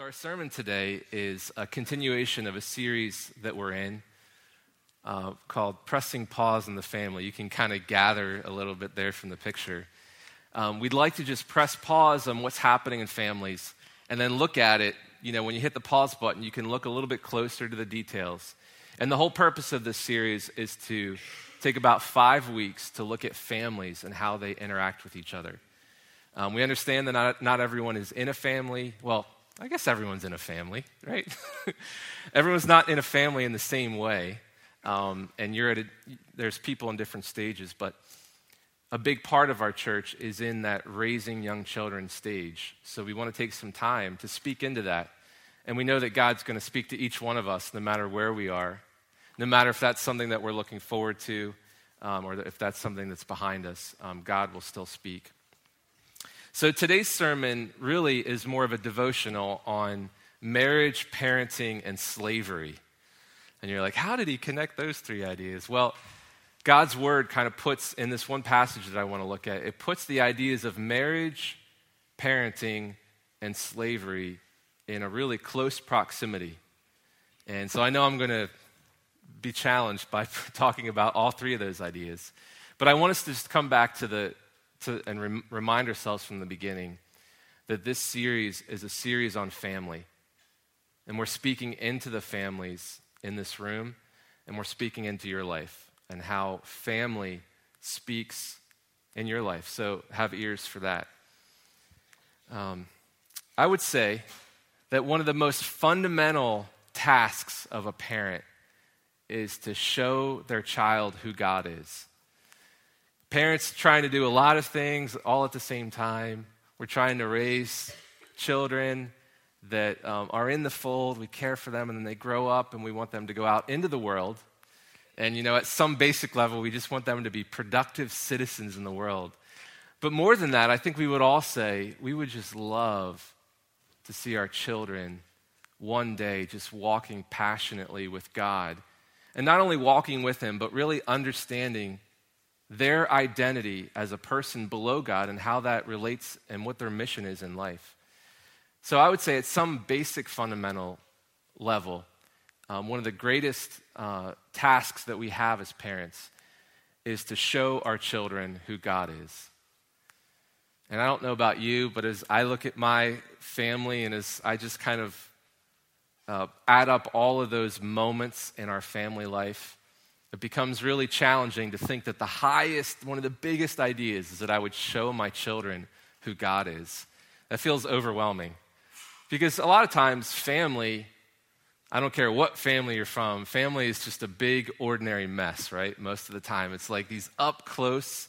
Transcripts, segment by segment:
So, our sermon today is a continuation of a series that we're in uh, called Pressing Pause in the Family. You can kind of gather a little bit there from the picture. Um, we'd like to just press pause on what's happening in families and then look at it. You know, when you hit the pause button, you can look a little bit closer to the details. And the whole purpose of this series is to take about five weeks to look at families and how they interact with each other. Um, we understand that not, not everyone is in a family. Well, I guess everyone's in a family, right? everyone's not in a family in the same way. Um, and you're at a, there's people in different stages, but a big part of our church is in that raising young children stage. So we want to take some time to speak into that. And we know that God's going to speak to each one of us no matter where we are, no matter if that's something that we're looking forward to um, or if that's something that's behind us. Um, God will still speak. So today's sermon really is more of a devotional on marriage, parenting, and slavery. And you're like, how did he connect those three ideas? Well, God's word kind of puts in this one passage that I want to look at, it puts the ideas of marriage, parenting, and slavery in a really close proximity. And so I know I'm going to be challenged by talking about all three of those ideas. But I want us to just come back to the, to, and rem- remind ourselves from the beginning that this series is a series on family. And we're speaking into the families in this room, and we're speaking into your life and how family speaks in your life. So have ears for that. Um, I would say that one of the most fundamental tasks of a parent is to show their child who God is. Parents trying to do a lot of things all at the same time. We're trying to raise children that um, are in the fold. We care for them, and then they grow up, and we want them to go out into the world. And, you know, at some basic level, we just want them to be productive citizens in the world. But more than that, I think we would all say we would just love to see our children one day just walking passionately with God. And not only walking with Him, but really understanding their identity as a person below God and how that relates and what their mission is in life. So I would say at some basic fundamental level, um, one of the greatest uh, tasks that we have as parents is to show our children who God is. And I don't know about you, but as I look at my family and as I just kind of uh, add up all of those moments in our family life, it becomes really challenging to think that the highest, one of the biggest ideas is that I would show my children who God is. That feels overwhelming. Because a lot of times, family, I don't care what family you're from, family is just a big, ordinary mess, right? Most of the time. It's like these up close,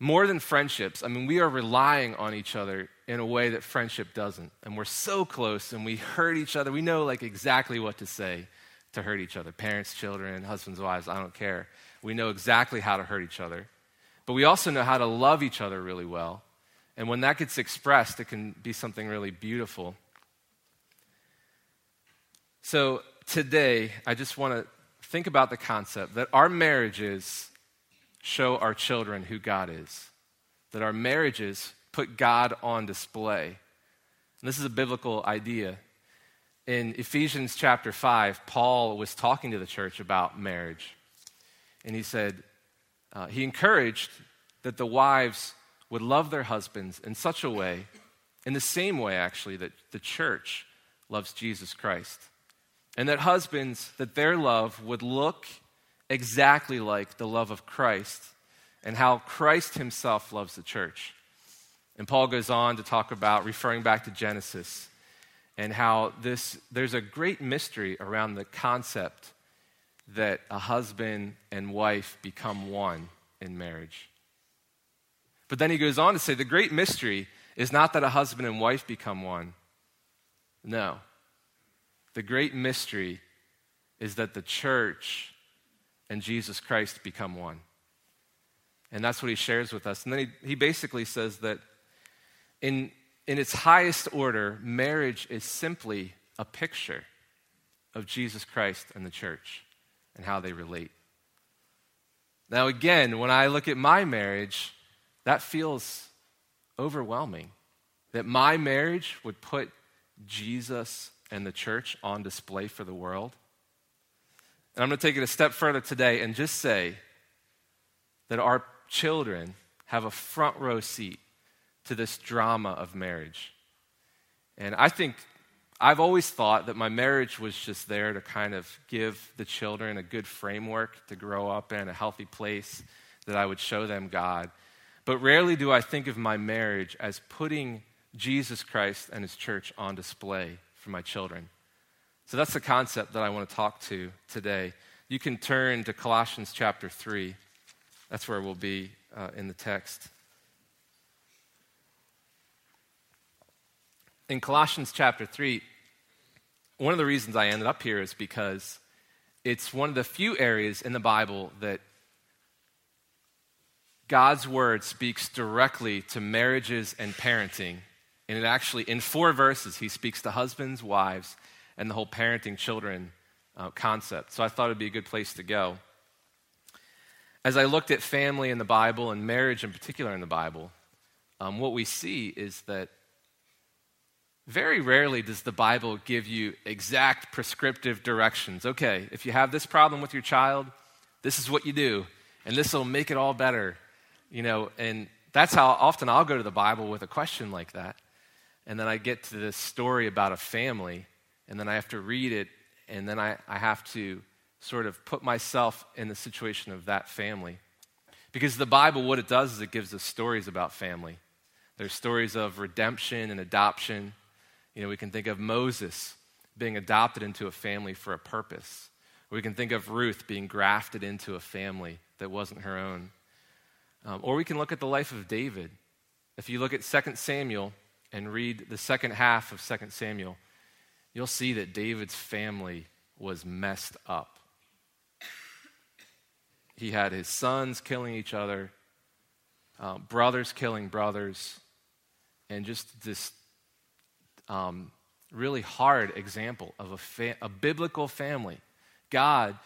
more than friendships. I mean, we are relying on each other in a way that friendship doesn't. And we're so close and we hurt each other. We know like exactly what to say to hurt each other parents, children, husbands, wives, I don't care. We know exactly how to hurt each other. But we also know how to love each other really well. And when that gets expressed, it can be something really beautiful. So today, I just want to think about the concept that our marriages show our children who God is, that our marriages put God on display. And this is a biblical idea in Ephesians chapter 5, Paul was talking to the church about marriage. And he said, uh, he encouraged that the wives would love their husbands in such a way, in the same way, actually, that the church loves Jesus Christ. And that husbands, that their love would look exactly like the love of Christ and how Christ himself loves the church. And Paul goes on to talk about, referring back to Genesis, and how this, there's a great mystery around the concept that a husband and wife become one in marriage. But then he goes on to say the great mystery is not that a husband and wife become one. No. The great mystery is that the church and Jesus Christ become one. And that's what he shares with us. And then he, he basically says that in in its highest order, marriage is simply a picture of Jesus Christ and the church and how they relate. Now, again, when I look at my marriage, that feels overwhelming. That my marriage would put Jesus and the church on display for the world. And I'm going to take it a step further today and just say that our children have a front row seat to this drama of marriage. And I think I've always thought that my marriage was just there to kind of give the children a good framework to grow up in, a healthy place that I would show them God. But rarely do I think of my marriage as putting Jesus Christ and his church on display for my children. So that's the concept that I want to talk to today. You can turn to Colossians chapter 3. That's where we'll be uh, in the text. In Colossians chapter 3, one of the reasons I ended up here is because it's one of the few areas in the Bible that God's word speaks directly to marriages and parenting. And it actually, in four verses, he speaks to husbands, wives, and the whole parenting children uh, concept. So I thought it would be a good place to go. As I looked at family in the Bible and marriage in particular in the Bible, um, what we see is that very rarely does the Bible give you exact prescriptive directions. Okay, if you have this problem with your child, this is what you do, and this will make it all better. You know, and that's how often I'll go to the Bible with a question like that. And then I get to this story about a family, and then I have to read it, and then I, I have to sort of put myself in the situation of that family. Because the Bible, what it does is it gives us stories about family. There's stories of redemption and adoption. You know, we can think of Moses being adopted into a family for a purpose. we can think of Ruth being grafted into a family that wasn't her own. Um, or we can look at the life of David. If you look at 2 Samuel and read the second half of 2 Samuel, you'll see that David's family was messed up. He had his sons killing each other, uh, brothers killing brothers, and just this um, really hard example of a, fa- a biblical family. God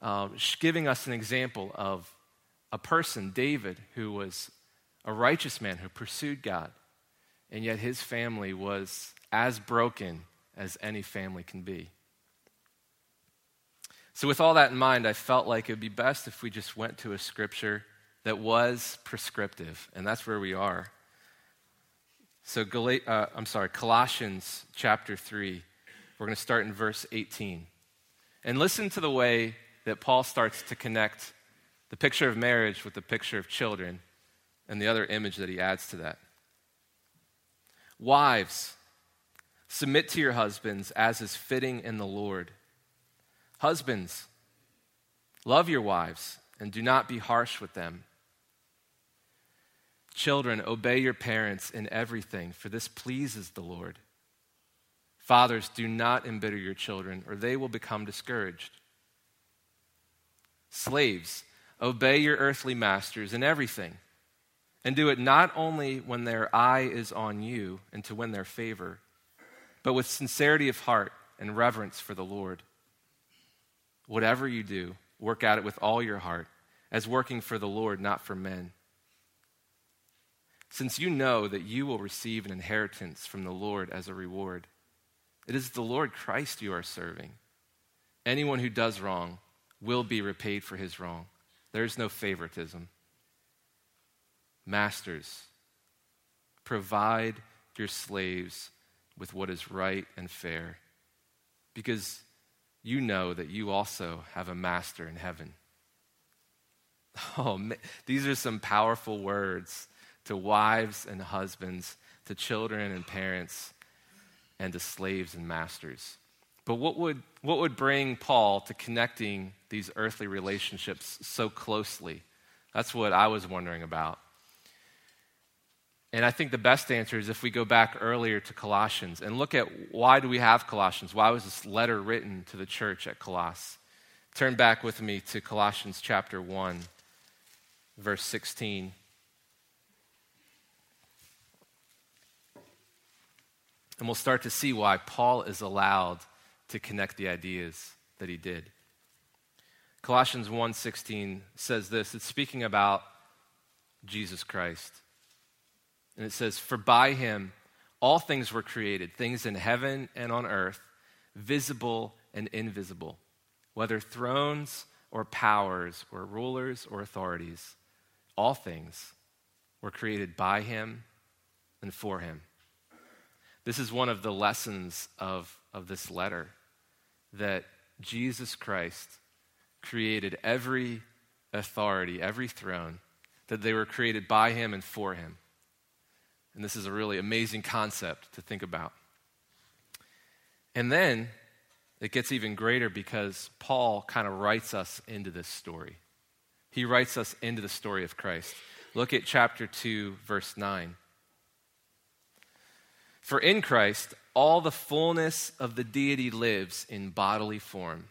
um, giving us an example of a person, David, who was a righteous man who pursued God, and yet his family was as broken as any family can be. So, with all that in mind, I felt like it would be best if we just went to a scripture that was prescriptive, and that's where we are. So, uh, I'm sorry, Colossians chapter 3. We're going to start in verse 18. And listen to the way that Paul starts to connect the picture of marriage with the picture of children and the other image that he adds to that. Wives, submit to your husbands as is fitting in the Lord. Husbands, love your wives and do not be harsh with them. Children, obey your parents in everything, for this pleases the Lord. Fathers, do not embitter your children, or they will become discouraged. Slaves, obey your earthly masters in everything, and do it not only when their eye is on you and to win their favor, but with sincerity of heart and reverence for the Lord. Whatever you do, work at it with all your heart, as working for the Lord, not for men since you know that you will receive an inheritance from the Lord as a reward. It is the Lord Christ you are serving. Anyone who does wrong will be repaid for his wrong. There is no favoritism. Masters, provide your slaves with what is right and fair, because you know that you also have a master in heaven. Oh, man, these are some powerful words to wives and husbands, to children and parents, and to slaves and masters. But what would, what would bring Paul to connecting these earthly relationships so closely? That's what I was wondering about. And I think the best answer is if we go back earlier to Colossians and look at why do we have Colossians? Why was this letter written to the church at Colossus? Turn back with me to Colossians chapter 1, verse 16. And we'll start to see why Paul is allowed to connect the ideas that he did. Colossians 1:16 says this. It's speaking about Jesus Christ. And it says, "For by him all things were created, things in heaven and on earth, visible and invisible, whether thrones or powers or rulers or authorities. All things were created by him and for him. This is one of the lessons of, of this letter that Jesus Christ created every authority, every throne, that they were created by him and for him. And this is a really amazing concept to think about. And then it gets even greater because Paul kind of writes us into this story. He writes us into the story of Christ. Look at chapter 2, verse 9. For in Christ, all the fullness of the deity lives in bodily form.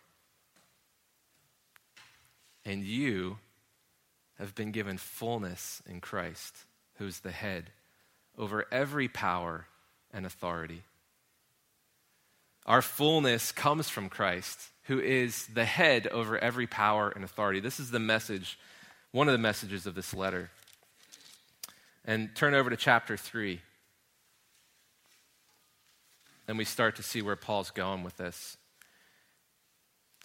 And you have been given fullness in Christ, who's the head over every power and authority. Our fullness comes from Christ, who is the head over every power and authority. This is the message, one of the messages of this letter. And turn over to chapter 3. And we start to see where Paul's going with this.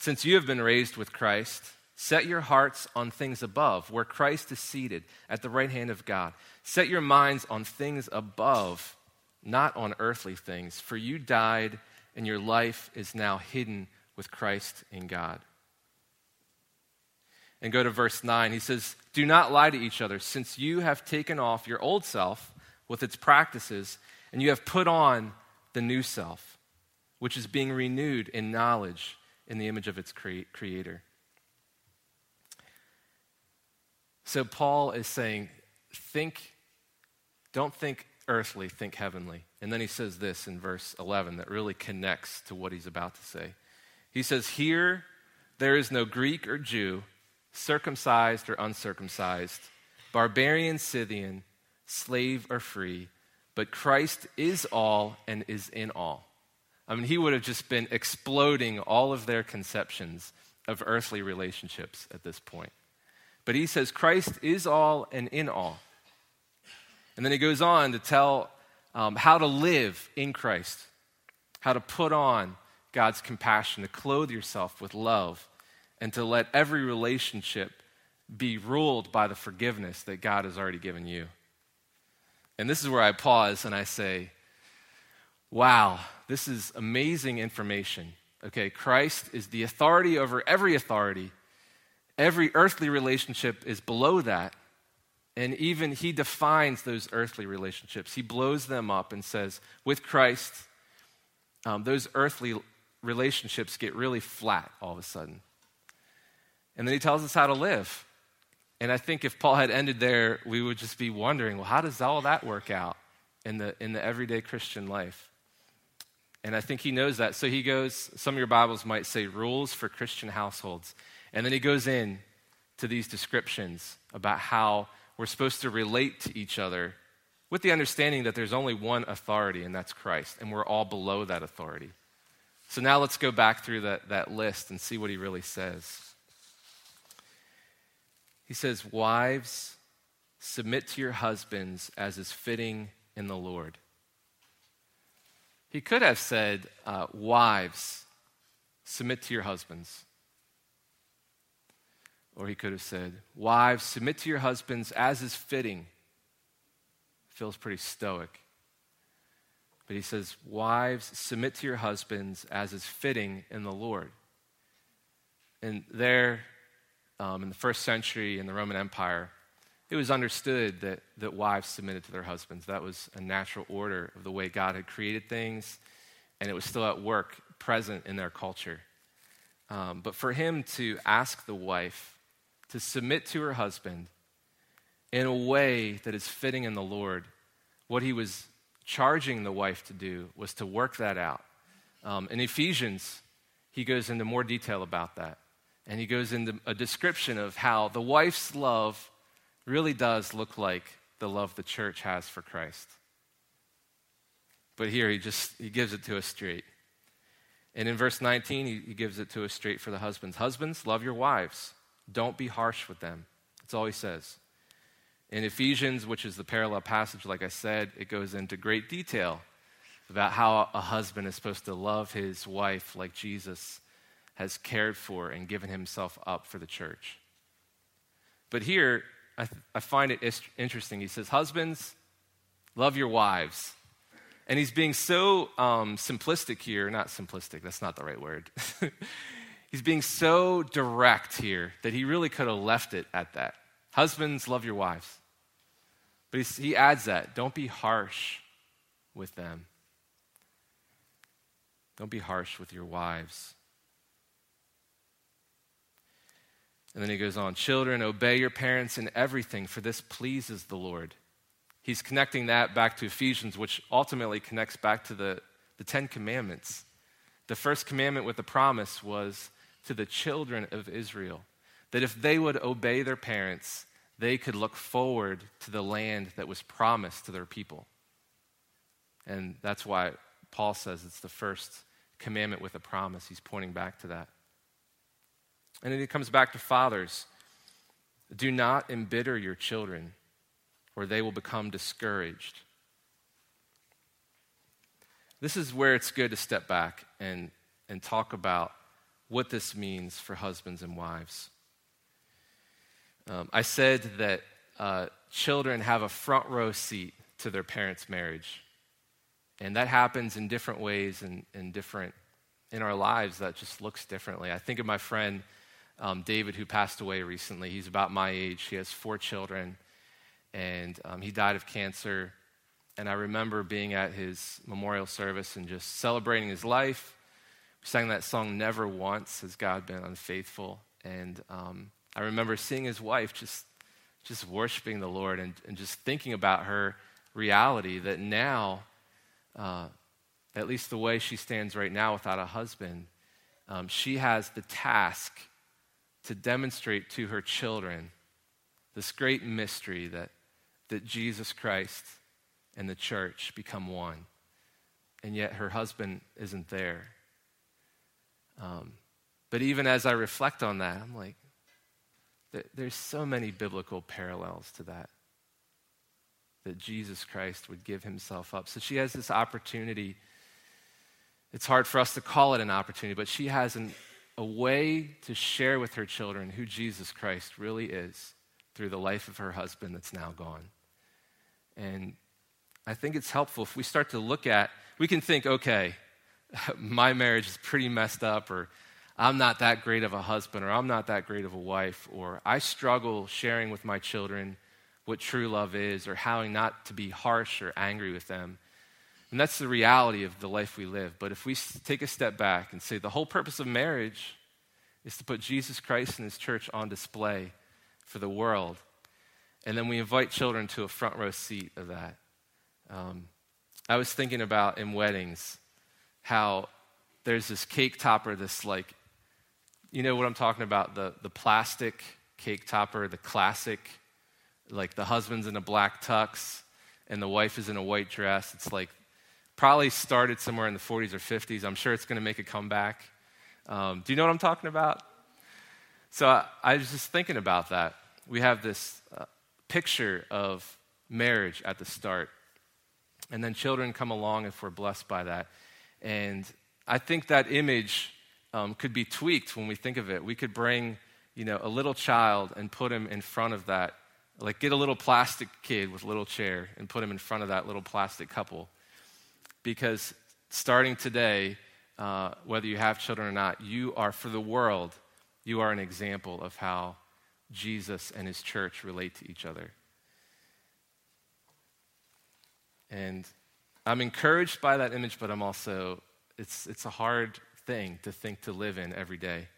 Since you have been raised with Christ, Set your hearts on things above, where Christ is seated at the right hand of God. Set your minds on things above, not on earthly things, for you died, and your life is now hidden with Christ in God. And go to verse 9. He says, Do not lie to each other, since you have taken off your old self with its practices, and you have put on the new self, which is being renewed in knowledge in the image of its cre- creator. So Paul is saying, think, don't think earthly, think heavenly. And then he says this in verse 11 that really connects to what he's about to say. He says, Here there is no Greek or Jew, circumcised or uncircumcised, barbarian, Scythian, slave or free, but Christ is all and is in all. I mean, he would have just been exploding all of their conceptions of earthly relationships at this point. But he says Christ is all and in all. And then he goes on to tell um, how to live in Christ, how to put on God's compassion, to clothe yourself with love, and to let every relationship be ruled by the forgiveness that God has already given you. And this is where I pause and I say, wow, this is amazing information. Okay, Christ is the authority over every authority Every earthly relationship is below that. And even he defines those earthly relationships. He blows them up and says, with Christ, um, those earthly relationships get really flat all of a sudden. And then he tells us how to live. And I think if Paul had ended there, we would just be wondering, well, how does all that work out in the, in the everyday Christian life? And I think he knows that. So he goes, some of your Bibles might say rules for Christian households. And then he goes in to these descriptions about how we're supposed to relate to each other with the understanding that there's only one authority, and that's Christ, and we're all below that authority. So now let's go back through that, that list and see what he really says. He says, Wives, submit to your husbands as is fitting in the Lord. He could have said, uh, Wives, submit to your husbands. Or he could have said, Wives, submit to your husbands as is fitting. Feels pretty stoic. But he says, Wives, submit to your husbands as is fitting in the Lord. And there, um, in the first century in the Roman Empire, it was understood that, that wives submitted to their husbands. That was a natural order of the way God had created things, and it was still at work, present in their culture. Um, but for him to ask the wife, to submit to her husband in a way that is fitting in the Lord. What he was charging the wife to do was to work that out. Um, in Ephesians, he goes into more detail about that. And he goes into a description of how the wife's love really does look like the love the church has for Christ. But here he just he gives it to us straight. And in verse 19, he, he gives it to us straight for the husbands. Husbands, love your wives don't be harsh with them. That's all he says. In Ephesians, which is the parallel passage, like I said, it goes into great detail about how a husband is supposed to love his wife like Jesus has cared for and given himself up for the church. But here, I, th- I find it interesting. He says, Husbands, love your wives. And he's being so um, simplistic here, not simplistic, that's not the right word. he's being so direct here that he really could have left it at that. Husbands, love your wives. But he adds that don't be harsh with them. Don't be harsh with your wives. And then he goes on Children, obey your parents in everything, for this pleases the Lord. He's connecting that back to Ephesians, which ultimately connects back to the, the Ten Commandments. The first commandment with the promise was to the children of Israel that if they would obey their parents, they could look forward to the land that was promised to their people. And that's why Paul says it's the first commandment with a promise. He's pointing back to that. And then he comes back to fathers. Do not embitter your children, or they will become discouraged. This is where it's good to step back and, and talk about what this means for husbands and wives. Um, I said that uh, children have a front row seat to their parents' marriage. And that happens in different ways and in, in different in our lives that just looks differently. I think of my friend um, David, who passed away recently. He's about my age. He has four children, and um, he died of cancer. And I remember being at his memorial service and just celebrating his life. We sang that song, Never Once Has God Been Unfaithful. And um, I remember seeing his wife just, just worshiping the Lord and, and just thinking about her reality that now, uh, at least the way she stands right now without a husband, um, she has the task to demonstrate to her children this great mystery that, that Jesus Christ and the church become one. And yet her husband isn't there. Um, but even as I reflect on that, I'm like, there's so many biblical parallels to that. That Jesus Christ would give himself up. So she has this opportunity. It's hard for us to call it an opportunity, but she has an, a way to share with her children who Jesus Christ really is through the life of her husband that's now gone. And I think it's helpful if we start to look at, we can think, okay, my marriage is pretty messed up, or I'm not that great of a husband, or I'm not that great of a wife, or I struggle sharing with my children what true love is, or how not to be harsh or angry with them. And that's the reality of the life we live. But if we take a step back and say the whole purpose of marriage is to put Jesus Christ and his church on display for the world, and then we invite children to a front row seat of that. Um, I was thinking about in weddings how there's this cake topper, this like, you know what I'm talking about? The, the plastic cake topper, the classic, like the husband's in a black tux and the wife is in a white dress. It's like Probably started somewhere in the 40s or 50s. I'm sure it's going to make a comeback. Um, do you know what I'm talking about? So I, I, was just thinking about that. We have this uh, picture of marriage at the start, and then children come along if we're blessed by that. And I think that image um, could be tweaked when we think of it. We could bring, you know, a little child and put him in front of that, like get a little plastic kid with a little chair and put him in front of that little plastic couple because starting today, uh, whether you have children or not, you are, for the world, you are an example of how Jesus and his church relate to each other. And I'm encouraged by that image, but I'm also, it's, it's a hard thing to think to live in every day.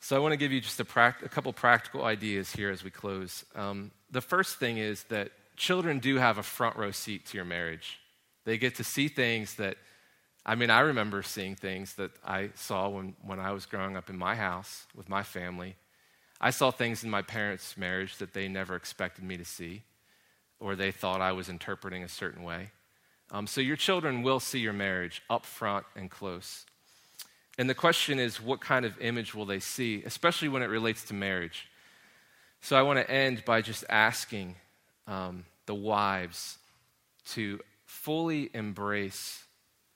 So I want to give you just a, a couple practical ideas here as we close. Um, the first thing is that children do have a front row seat to your marriage. They get to see things that, I mean, I remember seeing things that I saw when, when I was growing up in my house with my family. I saw things in my parents' marriage that they never expected me to see, or they thought I was interpreting a certain way. Um, so your children will see your marriage up front and close. And the question is, what kind of image will they see, especially when it relates to marriage? So I want to end by just asking um, the wives to fully embrace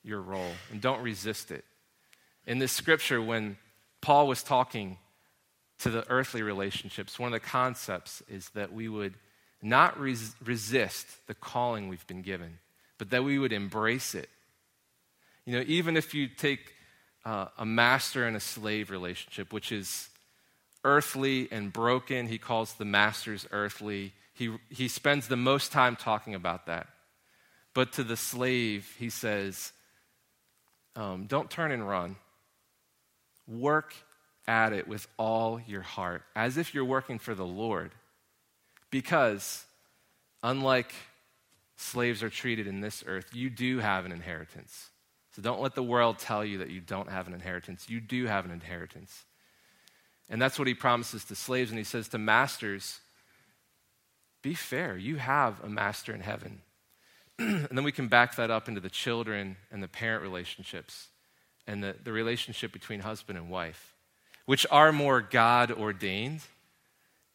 your role and don't resist it. In this scripture, when Paul was talking to the earthly relationships, one of the concepts is that we would not res- resist the calling we've been given, but that we would embrace it. You know, even if you take uh, a master and a slave relationship, which is earthly and broken, he calls the masters earthly. He, he spends the most time talking about that. But to the slave, he says, um, don't turn and run. Work at it with all your heart, as if you're working for the Lord. Because, unlike slaves are treated in this earth, you do have an inheritance. So don't let the world tell you that you don't have an inheritance. You do have an inheritance. And that's what he promises to slaves. And he says to masters, be fair. You have a master in heaven. and then we can back that up into the children and the parent relationships and the, the relationship between husband and wife, which are more God ordained,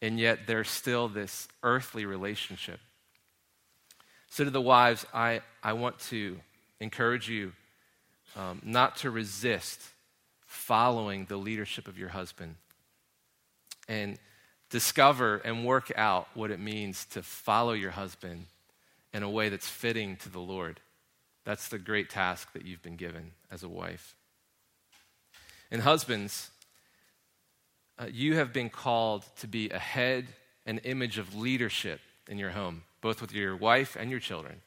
and yet they're still this earthly relationship. So, to the wives, I, I want to encourage you um, not to resist following the leadership of your husband and discover and work out what it means to follow your husband in a way that's fitting to the Lord. That's the great task that you've been given as a wife. And husbands, uh, you have been called to be a head, an image of leadership in your home, both with your wife and your children.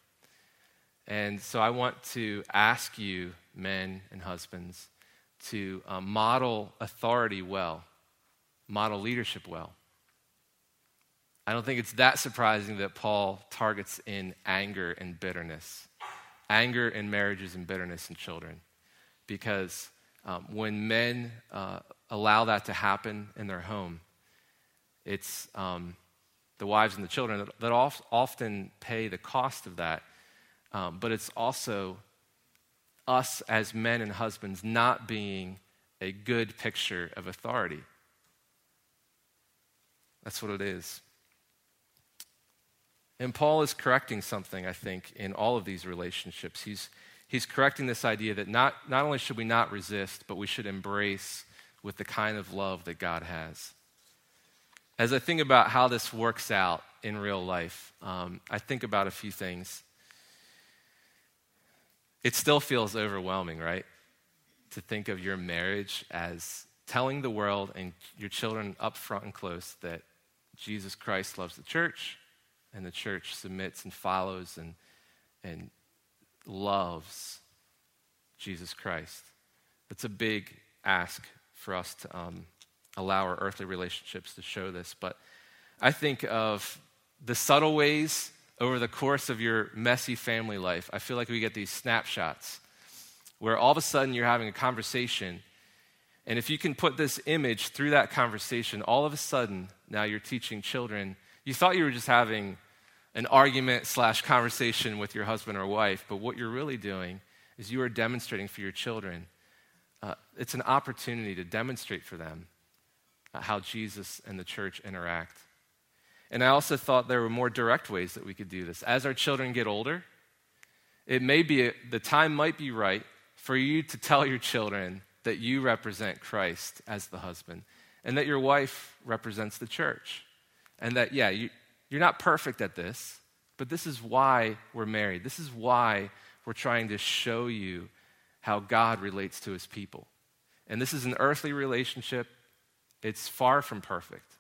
And so I want to ask you, men and husbands, to uh, model authority well, model leadership well. I don't think it's that surprising that Paul targets in anger and bitterness, anger in marriages and bitterness in children, because um, when men uh, allow that to happen in their home, it's um, the wives and the children that, that often pay the cost of that um, but it's also us as men and husbands not being a good picture of authority. That's what it is. And Paul is correcting something, I think, in all of these relationships. He's, he's correcting this idea that not, not only should we not resist, but we should embrace with the kind of love that God has. As I think about how this works out in real life, um, I think about a few things it still feels overwhelming, right? To think of your marriage as telling the world and your children up front and close that Jesus Christ loves the church and the church submits and follows and, and loves Jesus Christ. It's a big ask for us to um, allow our earthly relationships to show this. But I think of the subtle ways over the course of your messy family life, I feel like we get these snapshots where all of a sudden you're having a conversation. And if you can put this image through that conversation, all of a sudden now you're teaching children. You thought you were just having an argument slash conversation with your husband or wife, but what you're really doing is you are demonstrating for your children. Uh, it's an opportunity to demonstrate for them uh, how Jesus and the church interact. And I also thought there were more direct ways that we could do this. As our children get older, it may be, the time might be right for you to tell your children that you represent Christ as the husband and that your wife represents the church. And that, yeah, you, you're not perfect at this, but this is why we're married. This is why we're trying to show you how God relates to his people. And this is an earthly relationship, it's far from perfect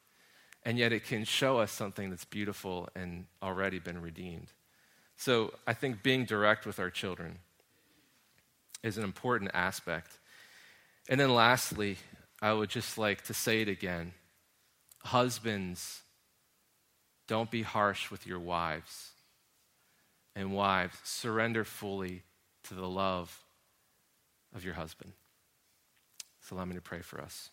and yet it can show us something that's beautiful and already been redeemed. So I think being direct with our children is an important aspect. And then lastly, I would just like to say it again husbands, don't be harsh with your wives. And wives, surrender fully to the love of your husband. So allow me to pray for us.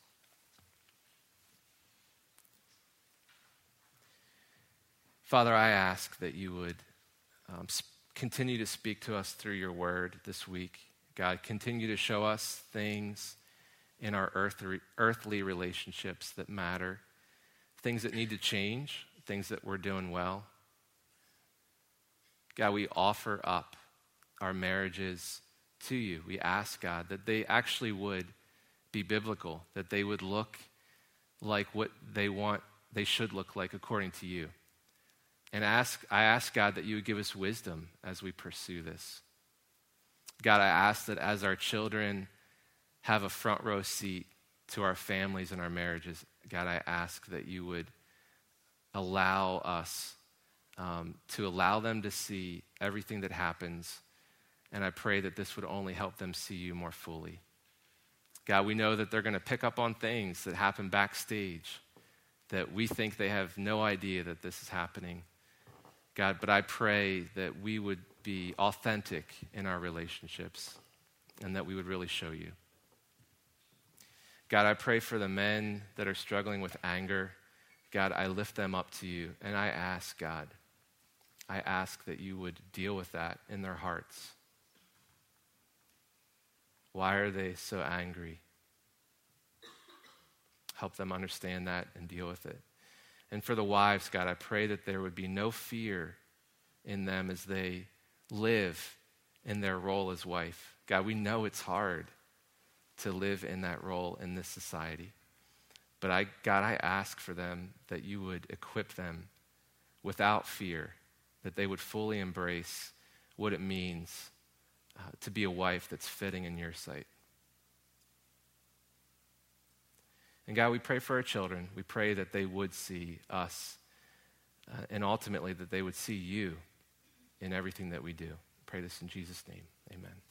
Father, I ask that you would um, continue to speak to us through your word this week. God, continue to show us things in our earthly, earthly relationships that matter, things that need to change, things that we're doing well. God, we offer up our marriages to you. We ask, God, that they actually would be biblical, that they would look like what they want, they should look like according to you. And ask, I ask, God, that you would give us wisdom as we pursue this. God, I ask that as our children have a front row seat to our families and our marriages, God, I ask that you would allow us um, to allow them to see everything that happens. And I pray that this would only help them see you more fully. God, we know that they're going to pick up on things that happen backstage that we think they have no idea that this is happening. God, but I pray that we would be authentic in our relationships and that we would really show you. God, I pray for the men that are struggling with anger. God, I lift them up to you and I ask, God, I ask that you would deal with that in their hearts. Why are they so angry? Help them understand that and deal with it. And for the wives, God, I pray that there would be no fear in them as they live in their role as wife. God, we know it's hard to live in that role in this society. But I, God, I ask for them that you would equip them without fear that they would fully embrace what it means uh, to be a wife that's fitting in your sight. And God, we pray for our children. We pray that they would see us uh, and ultimately that they would see you in everything that we do. Pray this in Jesus' name. Amen.